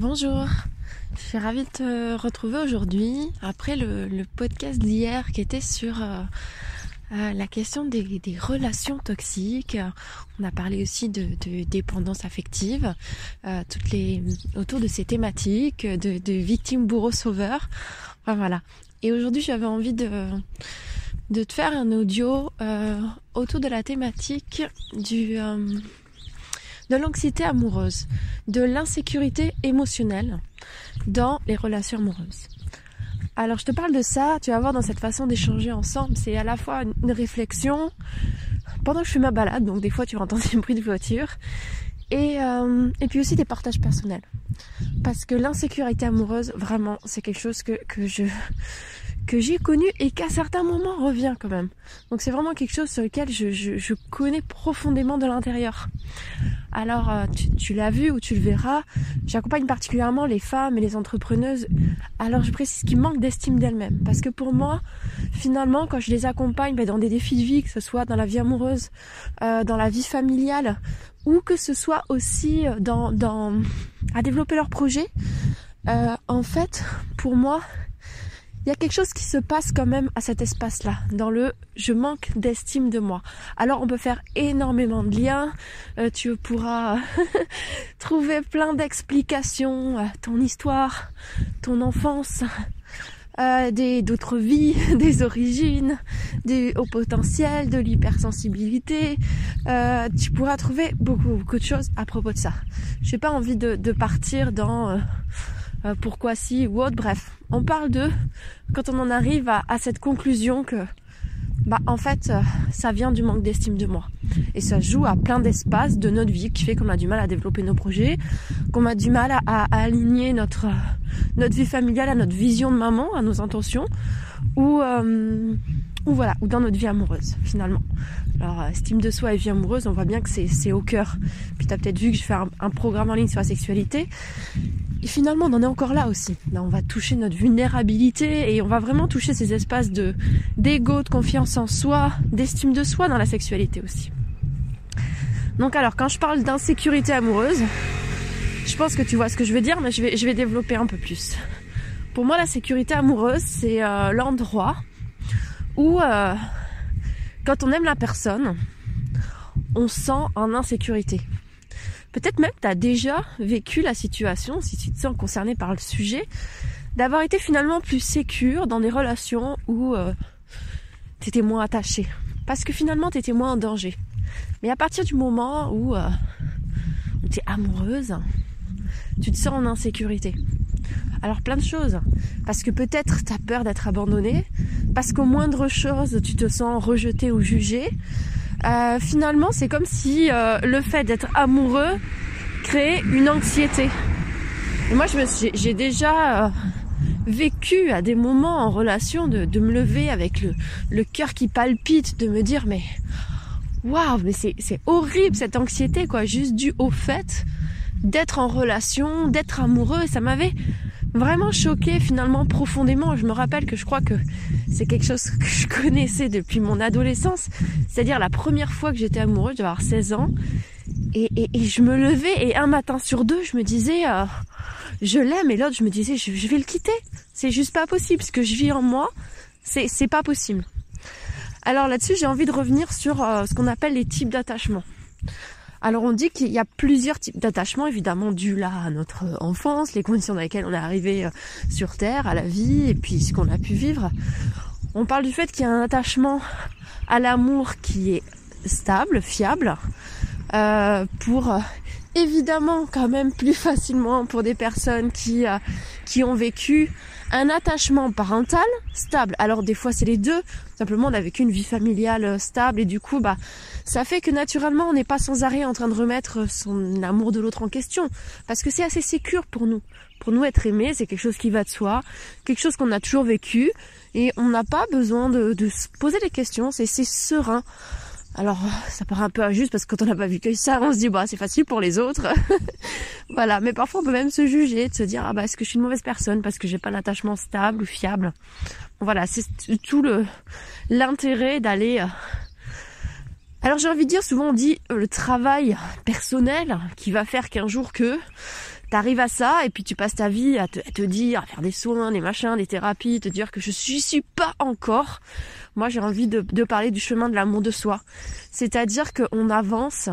Bonjour, je suis ravie de te retrouver aujourd'hui après le, podcast d'hier qui était sur euh, euh, la question des, relations toxiques. On a parlé aussi de, dépendance affective, euh, autour de ces thématiques de, de victime bourreau sauveur. voilà. Et aujourd'hui j'avais envie de de te faire un audio autour de la thématique du de l'anxiété amoureuse, de l'insécurité émotionnelle dans les relations amoureuses. Alors je te parle de ça, tu vas voir dans cette façon d'échanger ensemble, c'est à la fois une réflexion pendant que je fais ma balade, donc des fois tu vas entendre des bruits de voiture, et, euh, et puis aussi des partages personnels. Parce que l'insécurité amoureuse, vraiment, c'est quelque chose que je que j'ai connu et qu'à certains moments revient quand même. Donc c'est vraiment quelque chose sur lequel je, je, je connais profondément de l'intérieur. Alors euh, tu, tu l'as vu ou tu le verras, j'accompagne particulièrement les femmes et les entrepreneuses. Alors je précise qu'ils manquent d'estime d'elles-mêmes. Parce que pour moi, finalement, quand je les accompagne ben, dans des défis de vie, que ce soit dans la vie amoureuse, euh, dans la vie familiale, ou que ce soit aussi dans, dans à développer leur projet, euh, en fait, pour moi, il y a quelque chose qui se passe quand même à cet espace-là, dans le je manque d'estime de moi. Alors on peut faire énormément de liens, euh, tu pourras trouver plein d'explications, ton histoire, ton enfance, euh, des d'autres vies, des origines, des hauts potentiels, de l'hypersensibilité. Euh, tu pourras trouver beaucoup beaucoup de choses à propos de ça. J'ai pas envie de partir dans euh, pourquoi si ou autre. Bref, on parle de quand on en arrive à, cette conclusion que bah en fait euh, ça vient du manque d'estime de moi. Et ça joue à plein d'espaces de notre vie qui fait qu'on a du mal à développer nos projets qu'on a du mal à, aligner notre vie familiale à notre vision de maman à nos intentions ou euh, ou voilà ou dans notre vie amoureuse finalement. Alors estime de soi et vie amoureuse on voit bien que c'est au cœur. Puis tu as peut-être vu que je fais un programme en ligne sur la sexualité et finalement, on en est encore là aussi. Là, on va toucher notre vulnérabilité et on va vraiment toucher ces espaces de d'ego, de confiance en soi, d'estime de soi dans la sexualité aussi. Donc alors, quand je parle d'insécurité amoureuse, je pense que tu vois ce que je veux dire, mais je vais, je développer un peu plus. Pour moi, la sécurité amoureuse, c'est euh, l'endroit où, euh, quand on aime la personne, on sent en insécurité. Peut-être même tu as déjà vécu la situation, si tu te sens concerné par le sujet, d'avoir été finalement plus sécure dans des relations où euh, tu étais moins attaché. Parce que finalement tu étais moins en danger. Mais à partir du moment où, euh, tu es amoureuse, tu te sens en insécurité. Alors plein de choses. Parce que peut-être tu as peur d'être abandonné, parce qu'au moindre chose tu te sens rejeté ou jugé, euh, finalement, c'est comme si euh, le fait d'être amoureux créait une anxiété. Et moi, j'ai déjà euh, vécu à des moments en relation de, me lever avec le, cœur qui palpite, de me dire mais waouh, mais c'est horrible cette anxiété quoi, juste dû au fait d'être en relation, d'être amoureux. Et ça m'avait vraiment choqué finalement profondément. Je me rappelle que je crois que c'est quelque chose que je connaissais depuis mon adolescence. C'est-à-dire la première fois que j'étais amoureuse, j'avais 16 ans. Et, je me levais et un matin sur deux, je me disais, euh, je l'aime. Et l'autre, je me disais, je, vais le quitter. C'est juste pas possible. Ce que je vis en moi, c'est, c'est pas possible. Alors là-dessus, j'ai envie de revenir sur euh, ce qu'on appelle les types d'attachement. Alors on dit qu'il y a plusieurs types d'attachements, évidemment dus là à notre enfance, les conditions dans lesquelles on est arrivé euh, sur Terre, à la vie, et puis ce qu'on a pu vivre. On parle du fait qu'il y a un attachement à l'amour qui est stable, fiable, euh, pour euh, évidemment quand même plus facilement pour des personnes qui, qui ont vécu un attachement parental stable. Alors des fois c'est les deux. Simplement on a vécu une vie familiale stable et du coup bah ça fait que naturellement on n'est pas sans arrêt en train de remettre son amour de l'autre en question. Parce que c'est assez sécure pour nous. Pour nous être aimé, c'est quelque chose qui va de soi, quelque chose qu'on a toujours vécu et on n'a pas besoin de, de se poser des questions, c'est serein. Alors, ça paraît un peu injuste parce que quand on n'a pas vu que ça, on se dit, bah, c'est facile pour les autres. voilà. Mais parfois, on peut même se juger, de se dire, ah, bah, est-ce que je suis une mauvaise personne parce que j'ai pas d'attachement stable ou fiable? Voilà. C'est tout le, l'intérêt d'aller, euh, alors j'ai envie de dire, souvent on dit euh, le travail personnel qui va faire qu'un jour que T'arrives à ça et puis tu passes ta vie à te, dire, à faire des soins, des machins, des thérapies, te dire que je suis, suis pas encore. Moi, j'ai envie de, de parler du chemin de l'amour de soi. C'est-à-dire qu'on avance,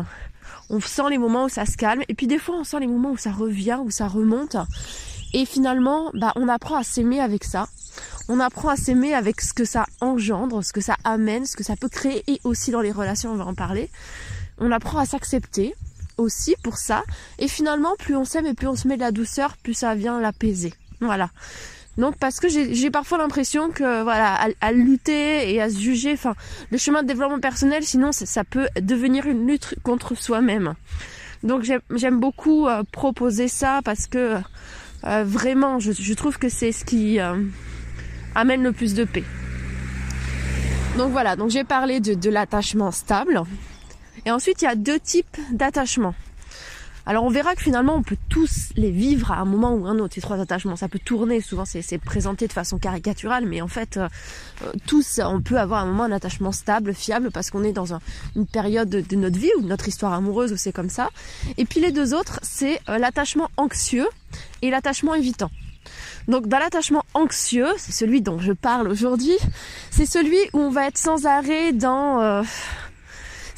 on sent les moments où ça se calme, et puis des fois on sent les moments où ça revient, où ça remonte. Et finalement, bah, on apprend à s'aimer avec ça. On apprend à s'aimer avec ce que ça engendre, ce que ça amène, ce que ça peut créer, et aussi dans les relations, on va en parler. On apprend à s'accepter aussi pour ça. Et finalement, plus on s'aime et plus on se met de la douceur, plus ça vient l'apaiser. Voilà. Donc parce que j'ai parfois l'impression que voilà à, lutter et à se juger, enfin le chemin de développement personnel, sinon ça peut devenir une lutte contre soi-même. Donc j'aime beaucoup euh, proposer ça parce que euh, vraiment je, trouve que c'est ce qui euh, amène le plus de paix. Donc voilà, donc j'ai parlé de, de l'attachement stable. Et ensuite il y a deux types d'attachement. Alors on verra que finalement on peut tous les vivre à un moment ou un autre, ces trois attachements. Ça peut tourner, souvent c'est présenté de façon caricaturale, mais en fait euh, euh, tous on peut avoir à un moment un attachement stable, fiable, parce qu'on est dans une période de, notre vie ou de notre histoire amoureuse où c'est comme ça. Et puis les deux autres, c'est euh, l'attachement anxieux et l'attachement évitant. Donc dans l'attachement anxieux, c'est celui dont je parle aujourd'hui, c'est celui où on va être sans arrêt dans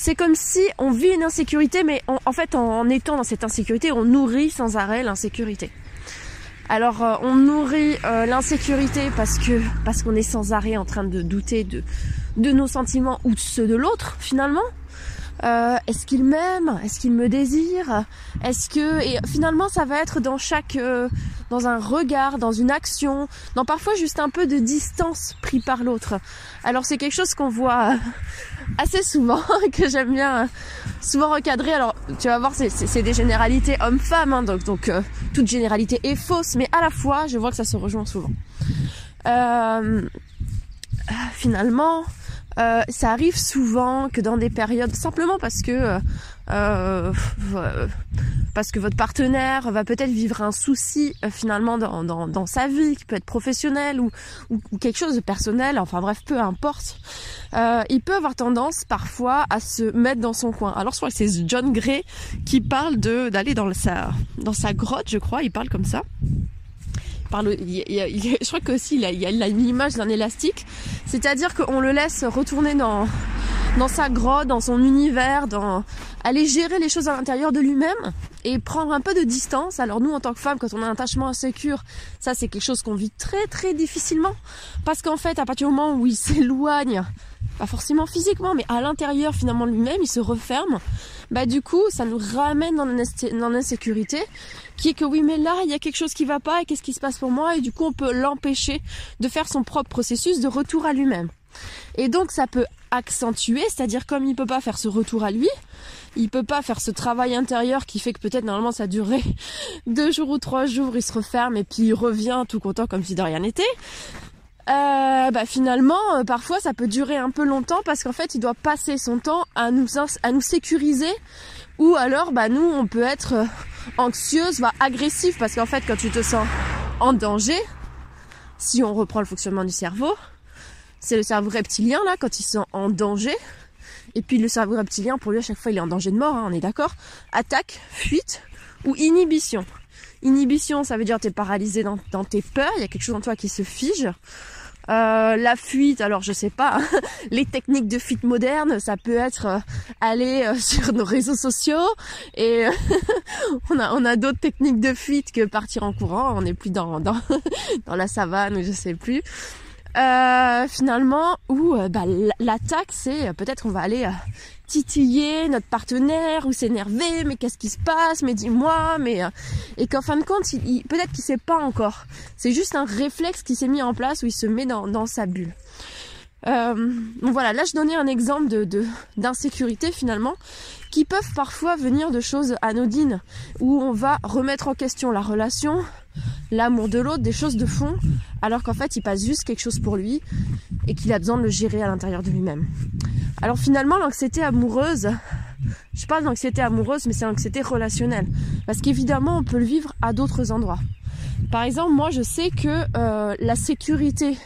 c'est comme si on vit une insécurité, mais en fait, en, étant dans cette insécurité, on nourrit sans arrêt l'insécurité. Alors, euh, on nourrit euh, l'insécurité parce que parce qu'on est sans arrêt en train de douter de de nos sentiments ou de ceux de l'autre, finalement. Euh, est-ce qu'il m'aime? Est-ce qu'il me désire? Est-ce que et finalement ça va être dans chaque dans un regard, dans une action, dans parfois juste un peu de distance pris par l'autre. Alors c'est quelque chose qu'on voit assez souvent, que j'aime bien euh, souvent recadrer. Alors, tu vas voir, c'est des généralités hommes-femmes, hein, donc, donc euh, toute généralité est fausse, mais à la fois, je vois que ça se rejoint souvent. Euh, finalement, euh, ça arrive souvent que dans des périodes, simplement parce que euh, parce que votre partenaire va peut-être vivre un souci euh, finalement dans, dans, dans, sa vie, qui peut être professionnel ou, ou, quelque chose de personnel, enfin bref, peu importe. Euh, il peut avoir tendance parfois à se mettre dans son coin. Alors je c'est John Gray qui parle de d'aller dans sa dans sa grotte, je crois, il parle comme ça je crois qu'aussi il, il, a une image d'un élastique, c'est-à-dire qu'on le laisse retourner dans, dans sa grotte, dans son univers, dans aller gérer les choses à l'intérieur de lui-même et prendre un peu de distance. Alors nous, en tant que femmes, quand on a un attachement insécure, ça c'est quelque chose qu'on vit très très difficilement parce qu'en fait, à partir du moment où il s'éloigne, pas forcément physiquement, mais à l'intérieur finalement lui-même, il se referme. Bah du coup, ça nous ramène dans l'insécurité qui est que oui mais là il y a quelque chose qui va pas et qu'est-ce qui se passe pour moi et du coup on peut l'empêcher de faire son propre processus de retour à lui-même. Et donc ça peut accentuer, c'est-à-dire comme il peut pas faire ce retour à lui, il peut pas faire ce travail intérieur qui fait que peut-être normalement ça durait deux jours ou trois jours, il se referme et puis il revient tout content comme si de rien n'était. Euh, bah finalement, euh, parfois ça peut durer un peu longtemps parce qu'en fait il doit passer son temps à nous à nous sécuriser ou alors bah nous on peut être euh, anxieuse, va agressive parce qu'en fait quand tu te sens en danger, si on reprend le fonctionnement du cerveau, c'est le cerveau reptilien là quand il se sent en danger. Et puis le cerveau reptilien pour lui à chaque fois il est en danger de mort, hein, on est d'accord. Attaque, fuite ou inhibition. Inhibition, ça veut dire tu es paralysé dans, dans tes peurs, il y a quelque chose en toi qui se fige. Euh, la fuite, alors je sais pas, les techniques de fuite modernes, ça peut être euh, aller euh, sur nos réseaux sociaux et on a d'autres techniques de fuite que partir en courant. On n'est plus dans dans dans la savane ou je sais plus. Finalement, où bah, l'attaque, c'est peut-être on va aller titiller notre partenaire ou s'énerver, mais qu'est-ce qui se passe, mais dis-moi, mais euh, et qu'en fin de compte, il, peut-être qu'il sait pas encore. C'est juste un réflexe qui s'est mis en place où il se met dans, dans sa bulle. Euh, donc voilà, là je donnais un exemple de d'insécurité finalement qui peuvent parfois venir de choses anodines où on va remettre en question la relation, l'amour de l'autre, des choses de fond, alors qu'en fait il passe juste quelque chose pour lui et qu'il a besoin de le gérer à l'intérieur de lui-même. Alors finalement, l'anxiété amoureuse, je parle d'anxiété amoureuse, mais c'est l'anxiété relationnelle. Parce qu'évidemment, on peut le vivre à d'autres endroits. Par exemple, moi, je sais que euh, la sécurité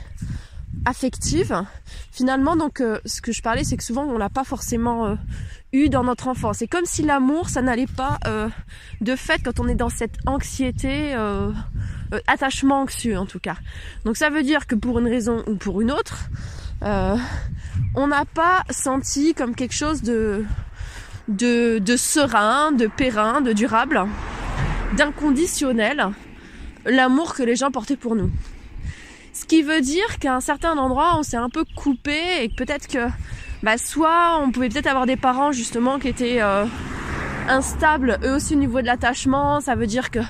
affective, finalement, donc euh, ce que je parlais, c'est que souvent, on n'a pas forcément euh, eu dans notre enfance. C'est comme si l'amour, ça n'allait pas euh, de fait quand on est dans cette anxiété, euh, euh, attachement anxieux en tout cas. Donc ça veut dire que pour une raison ou pour une autre, on n'a pas senti comme quelque chose de, de, de serein, de périn, de durable, d'inconditionnel, l'amour que les gens portaient pour nous. Ce qui veut dire qu'à un certain endroit, on s'est un peu coupé et peut-être que bah, soit on pouvait peut-être avoir des parents justement qui étaient euh, instables eux aussi au niveau de l'attachement. Ça veut dire que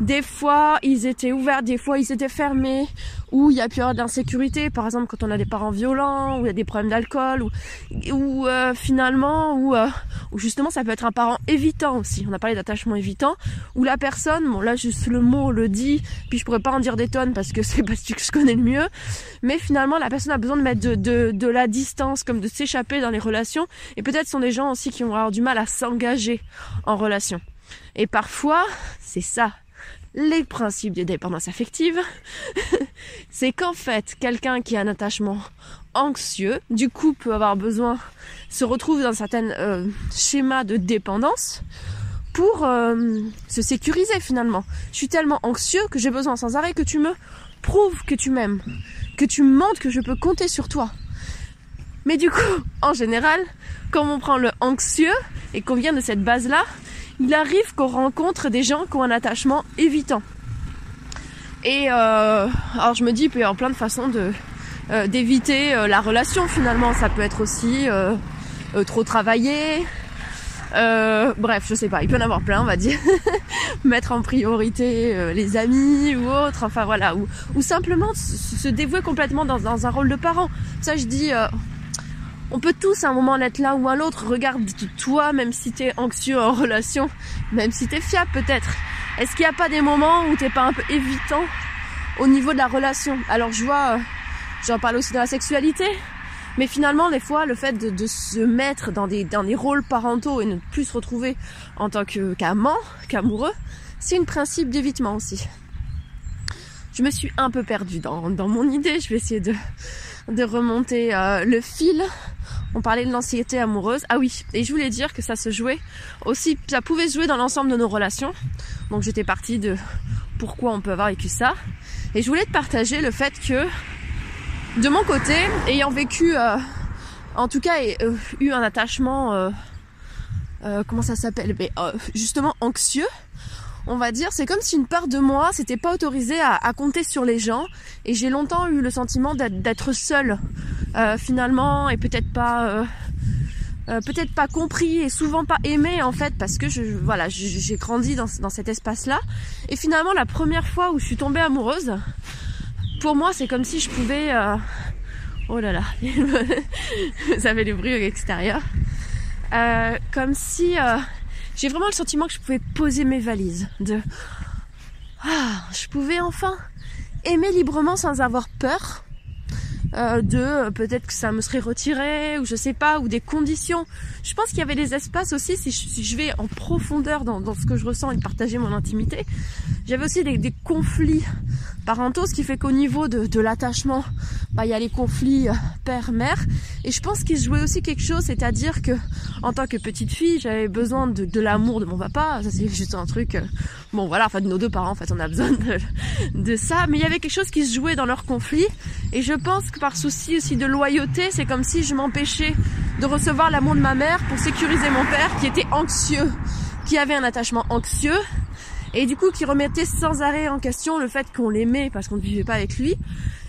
des fois ils étaient ouverts, des fois ils étaient fermés, où il y a avoir d'insécurité, par exemple quand on a des parents violents, ou il y a des problèmes d'alcool, ou, ou euh, finalement, ou, euh, ou justement ça peut être un parent évitant aussi. On a parlé d'attachement évitant, où la personne, bon là juste le mot le dit, puis je pourrais pas en dire des tonnes parce que c'est pas ce que je connais le mieux, mais finalement la personne a besoin de mettre de, de, de la distance, comme de s'échapper dans les relations, et peut-être sont des gens aussi qui vont avoir du mal à s'engager en relation. Et parfois, c'est ça les principes de dépendance affective, c'est qu'en fait, quelqu'un qui a un attachement anxieux, du coup peut avoir besoin, se retrouve dans un certain euh, schéma de dépendance pour euh, se sécuriser finalement. Je suis tellement anxieux que j'ai besoin sans arrêt que tu me prouves que tu m'aimes, que tu me montres que je peux compter sur toi. Mais du coup, en général, quand on prend le anxieux et qu'on vient de cette base-là, il arrive qu'on rencontre des gens qui ont un attachement évitant. Et euh, alors je me dis, il peut y avoir plein de façons euh, d'éviter euh, la relation finalement. Ça peut être aussi trop travailler. bref, je sais pas, il peut y en avoir plein, on va dire. Mettre en priorité les amis ou autre, enfin voilà, ou, ou simplement se dévouer complètement dans, dans, un rôle de parent. Ça, je dis, on peut tous à un moment en être là ou à l'autre. Regarde toi, même si t'es anxieux en relation, même si t'es fiable peut-être. Est-ce qu'il n'y a pas des moments où t'es pas un peu évitant au niveau de la relation? Alors je vois, euh, j'en parle aussi dans la sexualité, mais finalement des fois le fait de, se mettre dans des, dans des rôles parentaux et ne plus se retrouver en tant qu'amant, qu'amoureux, c'est un principe d'évitement aussi. Je me suis un peu perdue dans, dans mon idée, je vais essayer de, de remonter euh, le fil on parlait de l'anxiété amoureuse. Ah oui, et je voulais dire que ça se jouait aussi, ça pouvait se jouer dans l'ensemble de nos relations. Donc j'étais partie de pourquoi on peut avoir vécu ça. Et je voulais te partager le fait que, de mon côté, ayant vécu, euh, en tout cas, euh, eu un attachement, comment ça s'appelle? Justement anxieux on va dire, c'est comme si une part de moi s'était pas autorisée à, compter sur les gens. Et j'ai longtemps eu le sentiment d'être seule euh, finalement et peut-être pas euh, euh, peut-être pas compris et souvent pas aimé en fait parce que voilà j'ai grandi dans, dans cet espace là et finalement la première fois où je suis tombée amoureuse pour moi c'est comme si je pouvais oh là là vous avez les bruits extérieurs comme si j'ai vraiment le sentiment que je pouvais poser mes valises. De ah, je pouvais enfin aimer librement sans avoir peur euh, de peut-être que ça me serait retiré ou je sais pas ou des conditions. Je pense qu'il y avait des espaces aussi si je, vais en profondeur dans, ce que je ressens et partager mon intimité. J'avais aussi des, conflits parentaux, ce qui fait qu'au niveau de, l'attachement, bah il y a les conflits euh, père-mère et je pense qu'il se jouait aussi quelque chose, c'est-à-dire que en tant que petite fille, j'avais besoin de, l'amour de mon papa. Ça c'est juste un truc. bon voilà, enfin de nos deux parents, en fait, on a besoin de, de ça. Mais il y avait quelque chose qui se jouait dans leur conflit et je pense que par souci aussi de loyauté, c'est comme si je m'empêchais de recevoir l'amour de ma mère pour sécuriser mon père qui était anxieux, qui avait un attachement anxieux et du coup qui remettait sans arrêt en question le fait qu'on l'aimait parce qu'on ne vivait pas avec lui.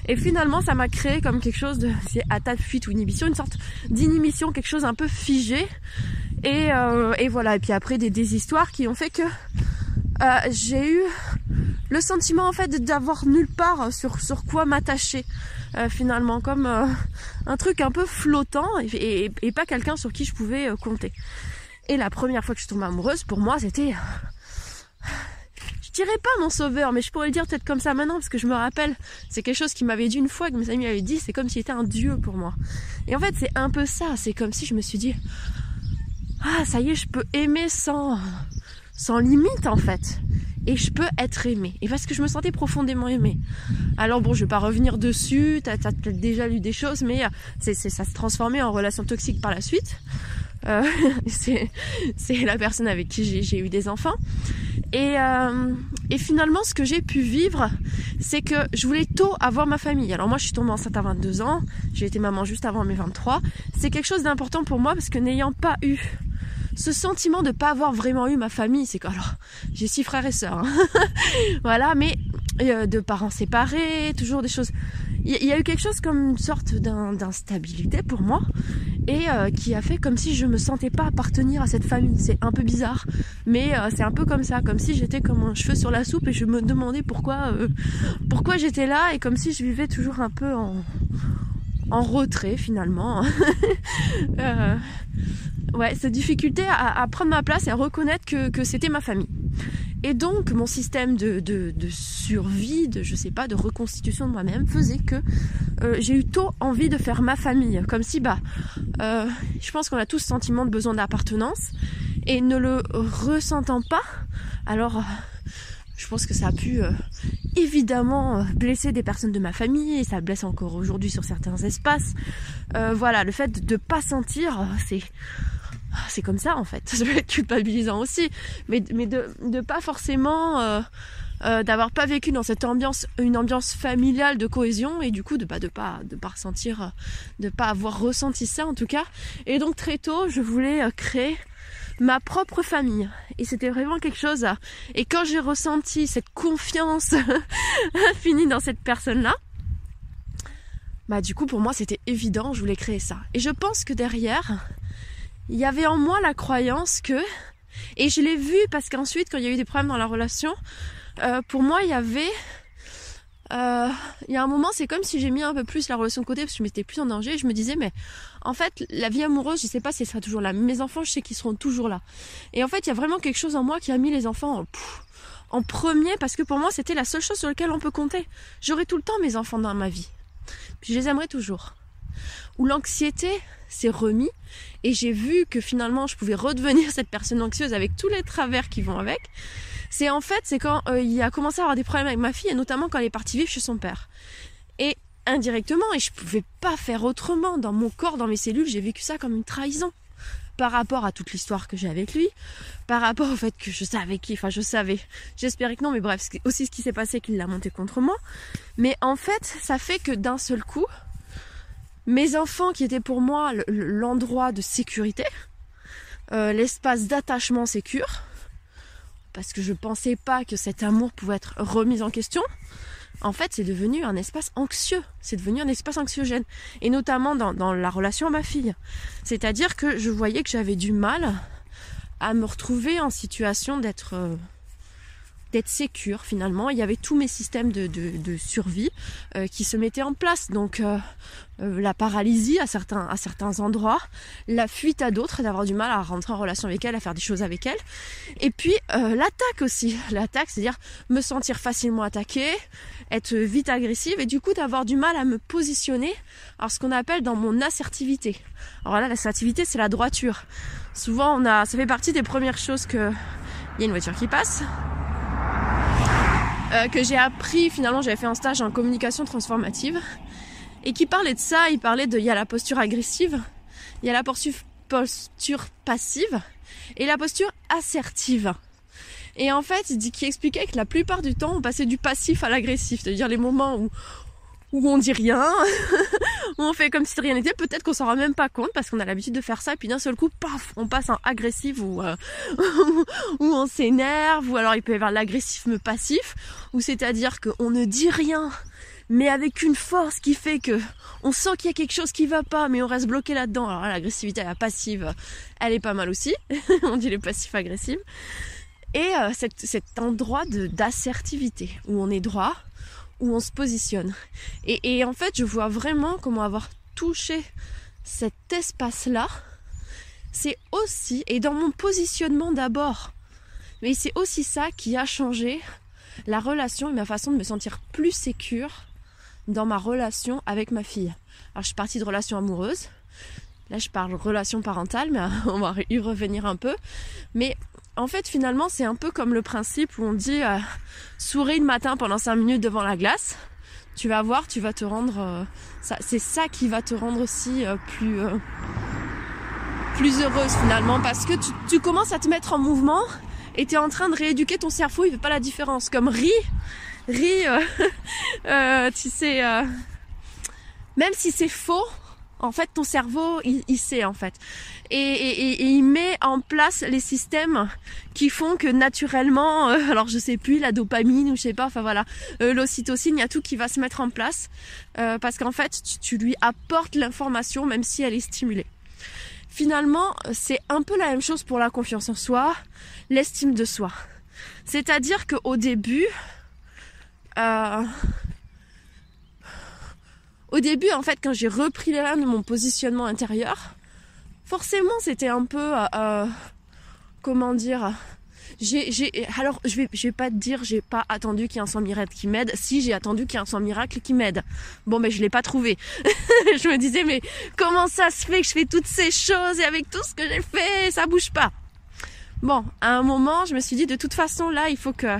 Et finalement, ça m'a créé comme quelque chose de, c'est de fuite ou inhibition, une sorte d'inhibition, quelque chose un peu figé. Et, euh, et voilà. Et puis après des, des histoires qui ont fait que euh, j'ai eu le sentiment en fait d'avoir nulle part sur sur quoi m'attacher. Euh, finalement comme euh, un truc un peu flottant et, pas quelqu'un sur qui je pouvais euh, compter. Et la première fois que je suis tombée amoureuse, pour moi, c'était je dirais pas mon sauveur, mais je pourrais le dire peut-être comme ça maintenant parce que je me rappelle, c'est quelque chose qui m'avait dit une fois que mes amis avaient dit, c'est comme s'il était un dieu pour moi. Et en fait, c'est un peu ça, c'est comme si je me suis dit ah, ça y est, je peux aimer sans sans limite en fait et je peux être aimée. Et parce que je me sentais profondément aimée. Alors bon, je vais pas revenir dessus, t'as as, peut-être déjà lu des choses, mais euh, ça se transformait en relation toxique par la suite. Euh, c'est la personne avec qui j'ai eu des enfants. Et, euh, et finalement, ce que j'ai pu vivre, c'est que je voulais tôt avoir ma famille. Alors moi, je suis tombée enceinte à 22 ans. J'ai été maman juste avant mes 23. C'est quelque chose d'important pour moi parce que n'ayant pas eu ce sentiment de pas avoir vraiment eu ma famille, c'est que alors j'ai six frères et sœurs, hein. voilà, mais euh, de parents séparés, toujours des choses. Il y, a eu quelque chose comme une sorte d'instabilité pour moi et euh, qui a fait comme si je me sentais pas appartenir à cette famille. C'est un peu bizarre, mais euh, c'est un peu comme ça, comme si j'étais comme un cheveu sur la soupe et je me demandais pourquoi, pourquoi j'étais là et comme si je vivais toujours un peu en, en retrait finalement. ouais, cette difficulté à, prendre ma place et à reconnaître que, c'était ma famille. Et donc mon système de, survie, de je sais pas, de reconstitution de moi-même faisait que euh, j'ai eu tôt envie de faire ma famille, comme si bah, euh, je pense qu'on a tous ce sentiment de besoin d'appartenance. Et ne le ressentant pas, alors je pense que ça a pu évidemment blesser des personnes de ma famille. Et ça blesse encore aujourd'hui sur certains espaces. voilà, le fait de ne pas sentir, c'est c'est comme ça en fait. Ça peut être culpabilisant aussi, mais, mais de ne pas forcément euh, euh, d'avoir pas vécu dans cette ambiance, une ambiance familiale de cohésion et du coup de pas de pas de pas ressentir, de pas avoir ressenti ça en tout cas. Et donc très tôt, je voulais euh, créer ma propre famille et c'était vraiment quelque chose. Et quand j'ai ressenti cette confiance infinie dans cette personne là. Bah du coup pour moi c'était évident, je voulais créer ça. Et je pense que derrière, il y avait en moi la croyance que, et je l'ai vu parce qu'ensuite quand il y a eu des problèmes dans la relation, euh, pour moi il y avait, euh, il y a un moment c'est comme si j'ai mis un peu plus la relation de côté parce que je m'étais plus en danger. je me disais mais en fait la vie amoureuse je sais pas si elle sera toujours là. Mes enfants je sais qu'ils seront toujours là. Et en fait il y a vraiment quelque chose en moi qui a mis les enfants en, en premier parce que pour moi c'était la seule chose sur laquelle on peut compter. J'aurai tout le temps mes enfants dans ma vie. Je les aimerai toujours où l'anxiété s'est remis et j'ai vu que finalement je pouvais redevenir cette personne anxieuse avec tous les travers qui vont avec. C'est en fait, c'est quand euh, il a commencé à avoir des problèmes avec ma fille et notamment quand elle est partie vivre chez son père. Et indirectement, et je pouvais pas faire autrement, dans mon corps, dans mes cellules, j'ai vécu ça comme une trahison par rapport à toute l'histoire que j'ai avec lui, par rapport au fait que je savais qui, enfin je savais, j'espérais que non, mais bref, aussi ce qui s'est passé qu'il l'a monté contre moi. Mais en fait, ça fait que d'un seul coup, mes enfants qui étaient pour moi l'endroit de sécurité, euh, l'espace d'attachement sécure, parce que je pensais pas que cet amour pouvait être remis en question, en fait c'est devenu un espace anxieux, c'est devenu un espace anxiogène, et notamment dans, dans la relation à ma fille. C'est-à-dire que je voyais que j'avais du mal à me retrouver en situation d'être... Euh, d'être sécure finalement. Il y avait tous mes systèmes de, de, survie euh, qui se mettaient en place. Donc euh, euh, la paralysie à certains, à certains endroits, la fuite à d'autres, d'avoir du mal à rentrer en relation avec elle, à faire des choses avec elle. Et puis l'attaque aussi. L'attaque, c'est-à-dire me sentir facilement attaquée, être vite agressive et du coup d'avoir du mal à me positionner. Alors ce qu'on appelle dans mon assertivité. Alors là, l'assertivité, c'est la droiture. Souvent, on a, ça fait partie des premières choses que il y a une voiture qui passe, euh, que j'ai appris finalement j'avais fait un stage en communication transformative. Et qui parlait de ça il parlait de il y a la posture agressive il y a la posture, passive et la posture assertive et en fait il expliquait que la plupart du temps on passait du passif à l'agressif c'est-à-dire les moments où où on dit rien, on fait comme si rien n'était, peut-être qu'on s'en rend même pas compte parce qu'on a l'habitude de faire ça, et puis d'un seul coup, paf, on passe en agressif ou, euh, ou on s'énerve, ou alors il peut y avoir l'agressisme passif, ou c'est-à-dire qu'on ne dit rien, mais avec une force qui fait que on sent qu'il y a quelque chose qui va pas, mais on reste bloqué là-dedans. Alors l'agressivité la passive, elle est pas mal aussi. on dit les passifs agressifs. Et euh, cet, cet endroit d'assertivité où on est droit, où on se positionne. Et, en fait, je vois vraiment comment avoir touché cet espace-là, c'est aussi, et dans mon positionnement d'abord, mais c'est aussi ça qui a changé la relation et ma façon de me sentir plus sécure dans ma relation avec ma fille. Alors je suis partie de relation amoureuse, là je parle relation parentale, mais on va y revenir un peu. Mais en fait, finalement, c'est un peu comme le principe où on dit euh, souris le matin pendant 5 minutes devant la glace. Tu vas voir, tu vas te rendre. Euh, c'est ça qui va te rendre aussi euh, plus heureuse finalement parce que tu, commences à te mettre en mouvement et tu es en train de rééduquer ton cerveau, il fait pas la différence. Comme ri, ri, euh, euh, tu sais, même si c'est faux, en fait ton cerveau il, sait en fait et, il met en place les systèmes qui font que naturellement alors je sais plus la dopamine ou je sais pas enfin voilà l'ocytocine il y a tout qui va se mettre en place parce qu'en fait tu lui apportes l'information même si elle est stimulée finalement, c'est un peu la même chose pour la confiance en soi, l'estime de soi. C'est-à-dire qu'au début, euh, au début, en fait, quand j'ai repris les rênes de mon positionnement intérieur, forcément, c'était un peu, euh, euh, comment dire, j'ai, j'ai, alors je vais, je vais pas te dire, j'ai pas attendu qu'il y ait un sang miracle qui m'aide. Si j'ai attendu qu'il y ait un sang miracle qui m'aide. Bon, mais je l'ai pas trouvé. je me disais, mais comment ça se fait que je fais toutes ces choses et avec tout ce que j'ai fait, ça bouge pas? Bon, à un moment, je me suis dit, de toute façon, là, il faut que,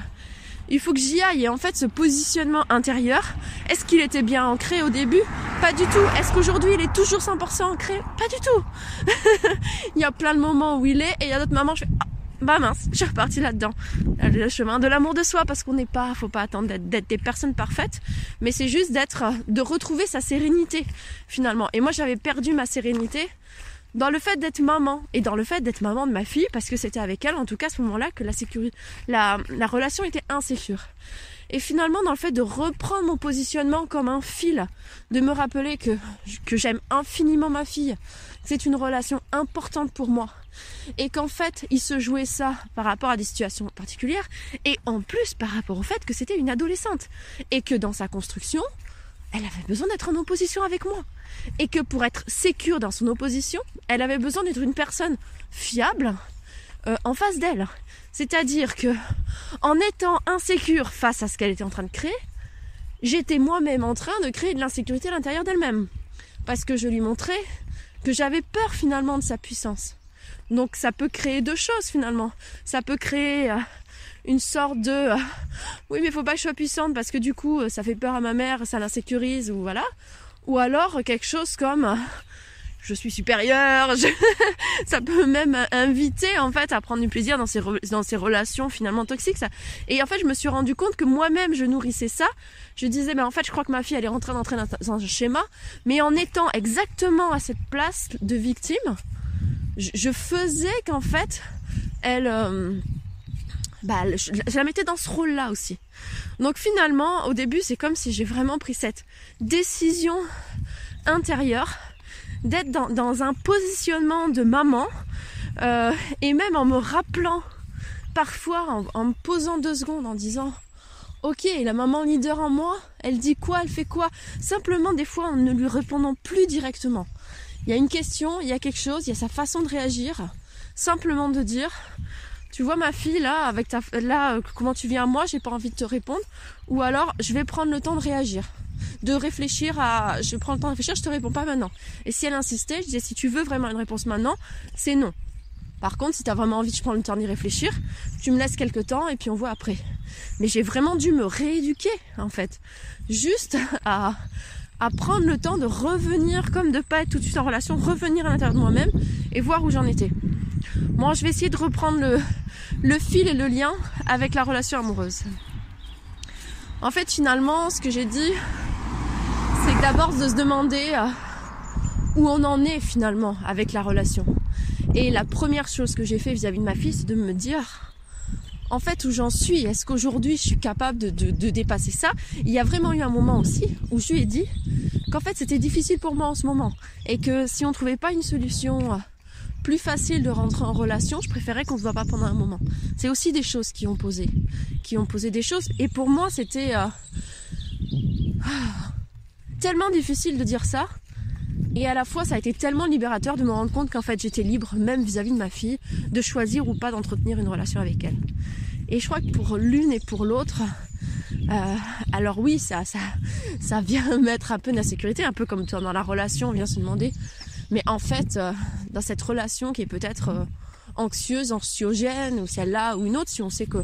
il faut que j'y aille. Et en fait, ce positionnement intérieur, est-ce qu'il était bien ancré au début? Pas du tout. Est-ce qu'aujourd'hui, il est toujours 100% ancré? Pas du tout. il y a plein de moments où il est, et il y a d'autres moments je fais, ah, bah mince, je suis repartie là-dedans. Le chemin de l'amour de soi, parce qu'on n'est pas, faut pas attendre d'être des personnes parfaites, mais c'est juste d'être, de retrouver sa sérénité finalement. Et moi, j'avais perdu ma sérénité dans le fait d'être maman et dans le fait d'être maman de ma fille, parce que c'était avec elle, en tout cas à ce moment-là, que la sécurité, la, la relation était insécure. Et finalement, dans le fait de reprendre mon positionnement comme un fil, de me rappeler que, que j'aime infiniment ma fille, c'est une relation importante pour moi, et qu'en fait il se jouait ça par rapport à des situations particulières et en plus par rapport au fait que c'était une adolescente. Et que dans sa construction elle avait besoin d'être en opposition avec moi et que pour être sécure dans son opposition elle avait besoin d'être une personne fiable euh, en face d'elle c'est-à-dire que en étant insécure face à ce qu'elle était en train de créer j'étais moi-même en train de créer de l'insécurité à l'intérieur d'elle-même parce que je lui montrais que j'avais peur finalement de sa puissance donc ça peut créer deux choses finalement. Ça peut créer euh, une sorte de euh, oui mais faut pas que je sois puissante parce que du coup ça fait peur à ma mère, ça l'insécurise ou voilà. Ou alors quelque chose comme je suis supérieure, ça peut même inviter en fait à prendre du plaisir dans ces, dans ces relations finalement toxiques. Ça. Et en fait je me suis rendu compte que moi-même je nourrissais ça. Je disais mais en fait je crois que ma fille elle est en train d'entrer dans un schéma, mais en étant exactement à cette place de victime, je, faisais qu'en fait, elle, euh, bah, je, la mettais dans ce rôle-là aussi. Donc finalement, au début, c'est comme si j'ai vraiment pris cette décision intérieure d'être dans, un positionnement de maman euh, et même en me rappelant parfois, en, en, me posant deux secondes, en disant Ok, la maman leader en moi, elle dit quoi, elle fait quoi? Simplement des fois en ne lui répondant plus directement. Il y a une question, il y a quelque chose, il y a sa façon de réagir. Simplement de dire, tu vois ma fille là, avec ta, là, euh, comment tu viens à moi, j'ai pas envie de te répondre. Ou alors, je vais prendre le temps de réagir, de réfléchir à, je prends le temps de réfléchir, je te réponds pas maintenant. Et si elle insistait, je disais, si tu veux vraiment une réponse maintenant, c'est non. Par contre, si tu as vraiment envie, je prends le temps d'y réfléchir, tu me laisses quelques temps et puis on voit après. Mais j'ai vraiment dû me rééduquer, en fait. Juste à, à prendre le temps de revenir, comme de pas être tout de suite en relation, revenir à l'intérieur de moi-même et voir où j'en étais. Moi, je vais essayer de reprendre le, fil et le lien avec la relation amoureuse. En fait, finalement, ce que j'ai dit, c'est que d'abord de se demander euh, où on en est finalement avec la relation. Et la première chose que j'ai fait vis-à-vis de ma fille, c'est de me dire, en fait où j'en suis. Est-ce qu'aujourd'hui je suis capable de, dépasser ça? Il y a vraiment eu un moment aussi où je lui ai dit qu'en fait c'était difficile pour moi en ce moment et que si on trouvait pas une solution euh, plus facile de rentrer en relation, je préférais qu'on se voit pas pendant un moment. C'est aussi des choses qui ont posé, qui ont posé des choses et pour moi c'était euh, tellement difficile de dire ça. Et à la fois, ça a été tellement libérateur de me rendre compte qu'en fait, j'étais libre, même vis à -vis de ma fille, de choisir ou pas d'entretenir une relation avec elle. Et je crois que pour l'une et pour l'autre, euh, alors oui, ça, ça, ça vient mettre un peu d'insécurité, un peu comme toi dans la relation, on vient se demander. Mais en fait, euh, dans cette relation qui est peut-être euh, anxieuse, anxiogène, ou celle-là, ou une autre, si on sait que,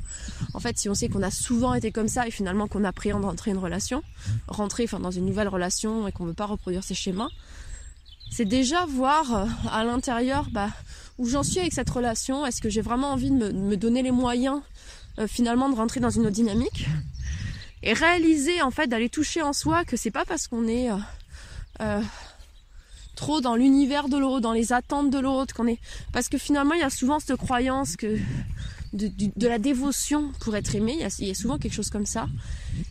en fait, si on sait qu'on a souvent été comme ça et finalement qu'on appréhende rentrer une relation, rentrer enfin, dans une nouvelle relation et qu'on veut pas reproduire ces schémas, c'est déjà voir euh, à l'intérieur bah, où j'en suis avec cette relation. Est-ce que j'ai vraiment envie de me, donner les moyens euh, finalement de rentrer dans une autre dynamique et réaliser en fait d'aller toucher en soi que c'est pas parce qu'on est euh, trop dans l'univers de l'autre, dans les attentes de l'autre, qu'on est parce que finalement il y a souvent cette croyance que de, la dévotion pour être aimé, il y, a, souvent quelque chose comme ça,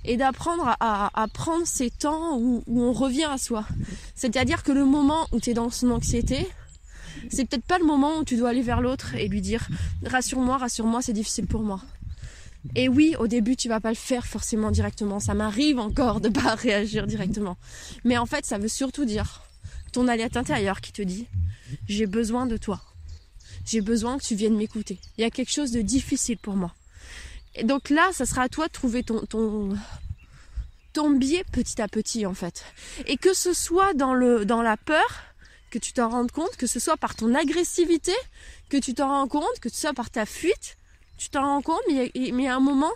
et d'apprendre à, prendre ces temps où, on revient à soi. C'est-à-dire que le moment où tu es dans son anxiété, c'est peut-être pas le moment où tu dois aller vers l'autre et lui dire rassure-moi, rassure-moi, c'est difficile pour moi. Et oui, au début, tu vas pas le faire forcément directement. Ça m'arrive encore de pas réagir directement. Mais en fait, ça veut surtout dire ton allié intérieur qui te dit j'ai besoin de toi j'ai besoin que tu viennes m'écouter. Il y a quelque chose de difficile pour moi. Et donc là, ça sera à toi de trouver ton, ton, ton biais petit à petit en fait. Et que ce soit dans, le, dans la peur, que tu t'en rendes compte, que ce soit par ton agressivité, que tu t'en rends compte, que ce soit par ta fuite, tu t'en rends compte, mais il y a un moment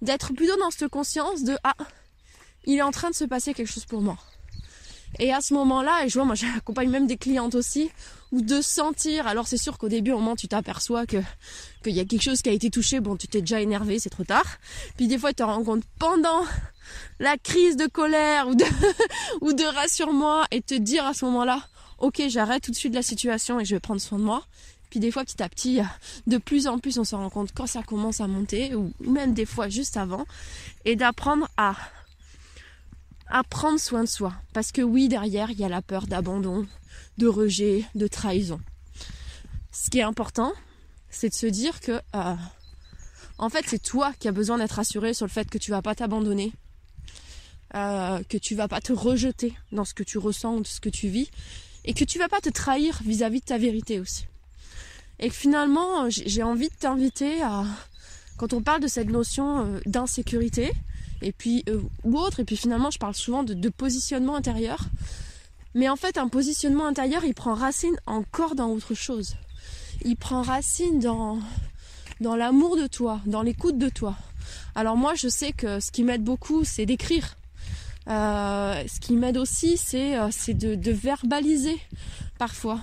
d'être plutôt dans cette conscience de ah, il est en train de se passer quelque chose pour moi. Et à ce moment-là, et je vois, moi j'accompagne même des clientes aussi, ou de sentir. Alors c'est sûr qu'au début, au moment tu t'aperçois que qu'il y a quelque chose qui a été touché, bon, tu t'es déjà énervé, c'est trop tard. Puis des fois, tu te rends compte pendant la crise de colère ou de ou de rassure-moi et te dire à ce moment-là, ok, j'arrête tout de suite la situation et je vais prendre soin de moi. Puis des fois, petit à petit, de plus en plus, on se rend compte quand ça commence à monter, ou même des fois juste avant, et d'apprendre à à prendre soin de soi. Parce que oui, derrière, il y a la peur d'abandon, de rejet, de trahison. Ce qui est important, c'est de se dire que euh, en fait c'est toi qui as besoin d'être rassuré sur le fait que tu vas pas t'abandonner, euh, que tu vas pas te rejeter dans ce que tu ressens ou ce que tu vis, et que tu vas pas te trahir vis-à-vis de ta vérité aussi. Et que finalement j'ai envie de t'inviter à quand on parle de cette notion euh, d'insécurité et puis ou autre, et puis finalement je parle souvent de positionnement intérieur. Mais en fait, un positionnement intérieur, il prend racine encore dans autre chose. Il prend racine dans, dans l'amour de toi, dans l'écoute de toi. Alors moi, je sais que ce qui m'aide beaucoup, c'est d'écrire. Euh, ce qui m'aide aussi, c'est euh, de, de, verbaliser parfois,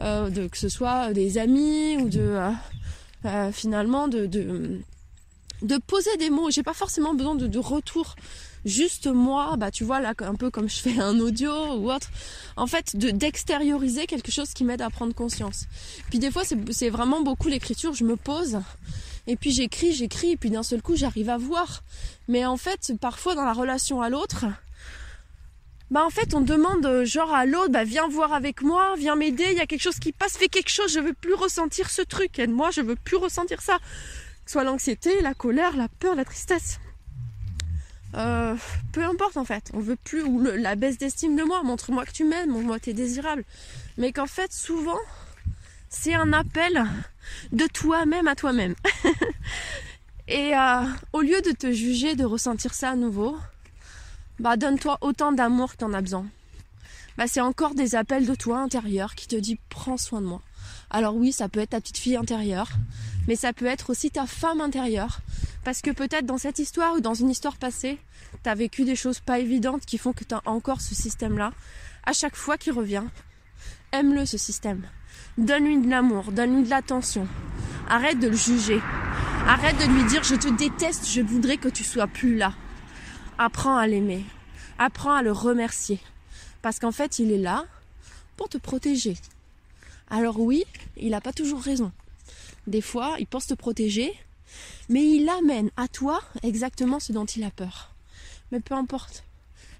euh, que ce soit des amis ou de finalement de, de poser des mots. J'ai pas forcément besoin de, retour juste moi, bah tu vois là un peu comme je fais un audio ou autre, en fait de d'extérioriser quelque chose qui m'aide à prendre conscience. Puis des fois c'est vraiment beaucoup l'écriture, je me pose et puis j'écris, j'écris et puis d'un seul coup j'arrive à voir. Mais en fait parfois dans la relation à l'autre, bah en fait on demande genre à l'autre bah viens voir avec moi, viens m'aider, il y a quelque chose qui passe, fais quelque chose, je veux plus ressentir ce truc, aide-moi, je veux plus ressentir ça. Soit l'anxiété, la colère, la peur, la tristesse. Euh, peu importe en fait, on veut plus ou la baisse d'estime de moi, montre-moi que tu m'aimes, montre-moi que tu es désirable. Mais qu'en fait, souvent, c'est un appel de toi-même à toi-même. Et euh, au lieu de te juger, de ressentir ça à nouveau, bah donne-toi autant d'amour que tu en as besoin. Bah c'est encore des appels de toi intérieur qui te dit prends soin de moi. Alors oui, ça peut être ta petite fille intérieure, mais ça peut être aussi ta femme intérieure. Parce que peut-être dans cette histoire ou dans une histoire passée, tu as vécu des choses pas évidentes qui font que tu as encore ce système-là. À chaque fois qu'il revient, aime-le ce système. Donne-lui de l'amour, donne-lui de l'attention. Arrête de le juger. Arrête de lui dire je te déteste, je voudrais que tu sois plus là. Apprends à l'aimer. Apprends à le remercier. Parce qu'en fait, il est là pour te protéger. Alors oui, il n'a pas toujours raison. Des fois, il pense te protéger, mais il amène à toi exactement ce dont il a peur. Mais peu importe.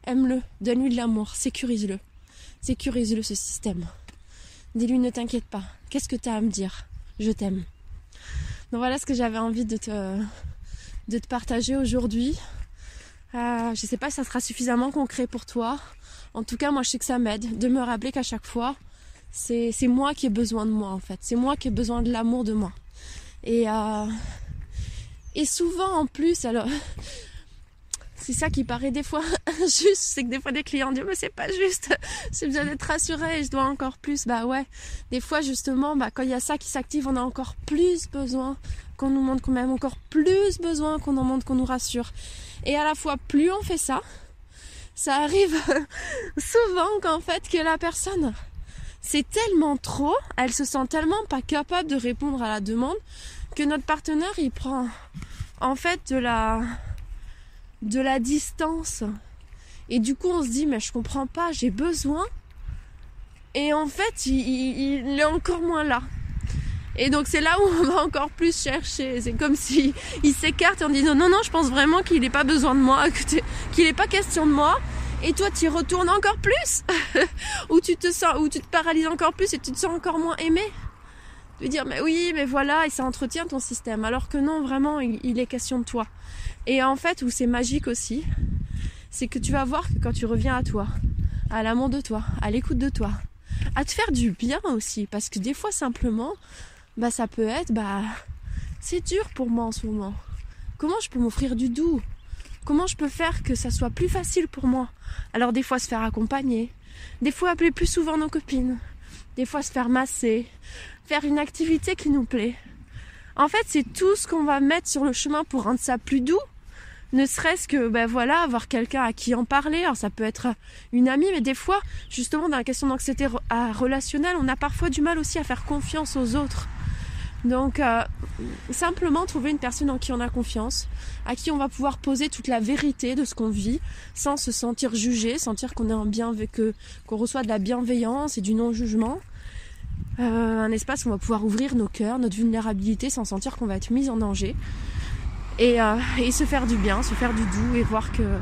Aime-le, donne-lui de l'amour, sécurise-le. Sécurise-le ce système. Dis-lui ne t'inquiète pas. Qu'est-ce que tu as à me dire? Je t'aime. Donc voilà ce que j'avais envie de te, de te partager aujourd'hui. Euh, je ne sais pas si ça sera suffisamment concret pour toi. En tout cas, moi je sais que ça m'aide de me rappeler qu'à chaque fois, c'est moi qui ai besoin de moi en fait. C'est moi qui ai besoin de l'amour de moi. Et, euh, et souvent en plus, alors c'est ça qui paraît des fois injuste, c'est que des fois des clients disent mais c'est pas juste, j'ai besoin d'être rassuré, je dois encore plus. Bah ouais, des fois justement, bah, quand il y a ça qui s'active, on a encore plus besoin qu'on nous montre qu'on même encore plus besoin qu'on en montre qu'on nous rassure. Et à la fois, plus on fait ça, ça arrive souvent qu'en fait que la personne c'est tellement trop, elle se sent tellement pas capable de répondre à la demande que notre partenaire il prend en fait de la de la distance. Et du coup on se dit mais je comprends pas, j'ai besoin. Et en fait il, il est encore moins là. Et donc c'est là où on va encore plus chercher. C'est comme si il s'écarte en disant non non je pense vraiment qu'il n'est pas besoin de moi, qu'il n'est pas question de moi. Et toi tu y retournes encore plus, ou tu te sens, ou tu te paralyses encore plus et tu te sens encore moins aimé. De dire mais oui mais voilà et ça entretient ton système. Alors que non vraiment il, il est question de toi. Et en fait où c'est magique aussi, c'est que tu vas voir que quand tu reviens à toi, à l'amour de toi, à l'écoute de toi, à te faire du bien aussi, parce que des fois simplement bah ça peut être bah c'est dur pour moi en ce moment. Comment je peux m'offrir du doux? Comment je peux faire que ça soit plus facile pour moi? Alors des fois se faire accompagner, des fois appeler plus souvent nos copines, des fois se faire masser, faire une activité qui nous plaît. En fait, c'est tout ce qu'on va mettre sur le chemin pour rendre ça plus doux. Ne serait-ce que, ben voilà, avoir quelqu'un à qui en parler. Alors ça peut être une amie, mais des fois, justement, dans la question d'anxiété relationnelle, on a parfois du mal aussi à faire confiance aux autres. Donc euh, simplement trouver une personne en qui on a confiance, à qui on va pouvoir poser toute la vérité de ce qu'on vit, sans se sentir jugé, sentir qu'on est en bien, que qu'on reçoit de la bienveillance et du non-jugement. Euh, un espace où on va pouvoir ouvrir nos cœurs, notre vulnérabilité, sans sentir qu'on va être mis en danger. Et, euh, et se faire du bien, se faire du doux et voir que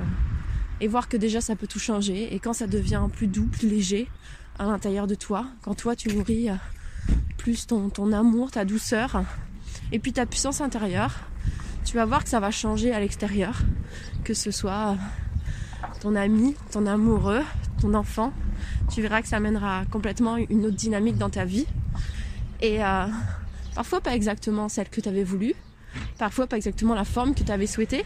et voir que déjà ça peut tout changer. Et quand ça devient plus doux, plus léger à l'intérieur de toi, quand toi tu nourris plus ton, amour, ta douceur, et puis ta puissance intérieure, tu vas voir que ça va changer à l'extérieur, que ce soit ton ami, ton amoureux, ton enfant, tu verras que ça amènera complètement une autre dynamique dans ta vie. Et euh, parfois pas exactement celle que tu avais voulu, parfois pas exactement la forme que tu avais souhaité,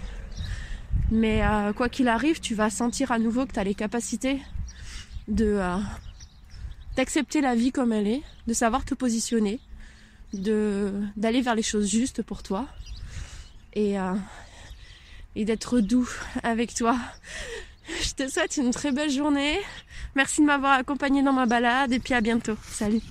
mais euh, quoi qu'il arrive, tu vas sentir à nouveau que tu as les capacités de, euh, d'accepter la vie comme elle est, de savoir te positionner, de d'aller vers les choses justes pour toi et euh, et d'être doux avec toi. Je te souhaite une très belle journée. Merci de m'avoir accompagné dans ma balade et puis à bientôt. Salut.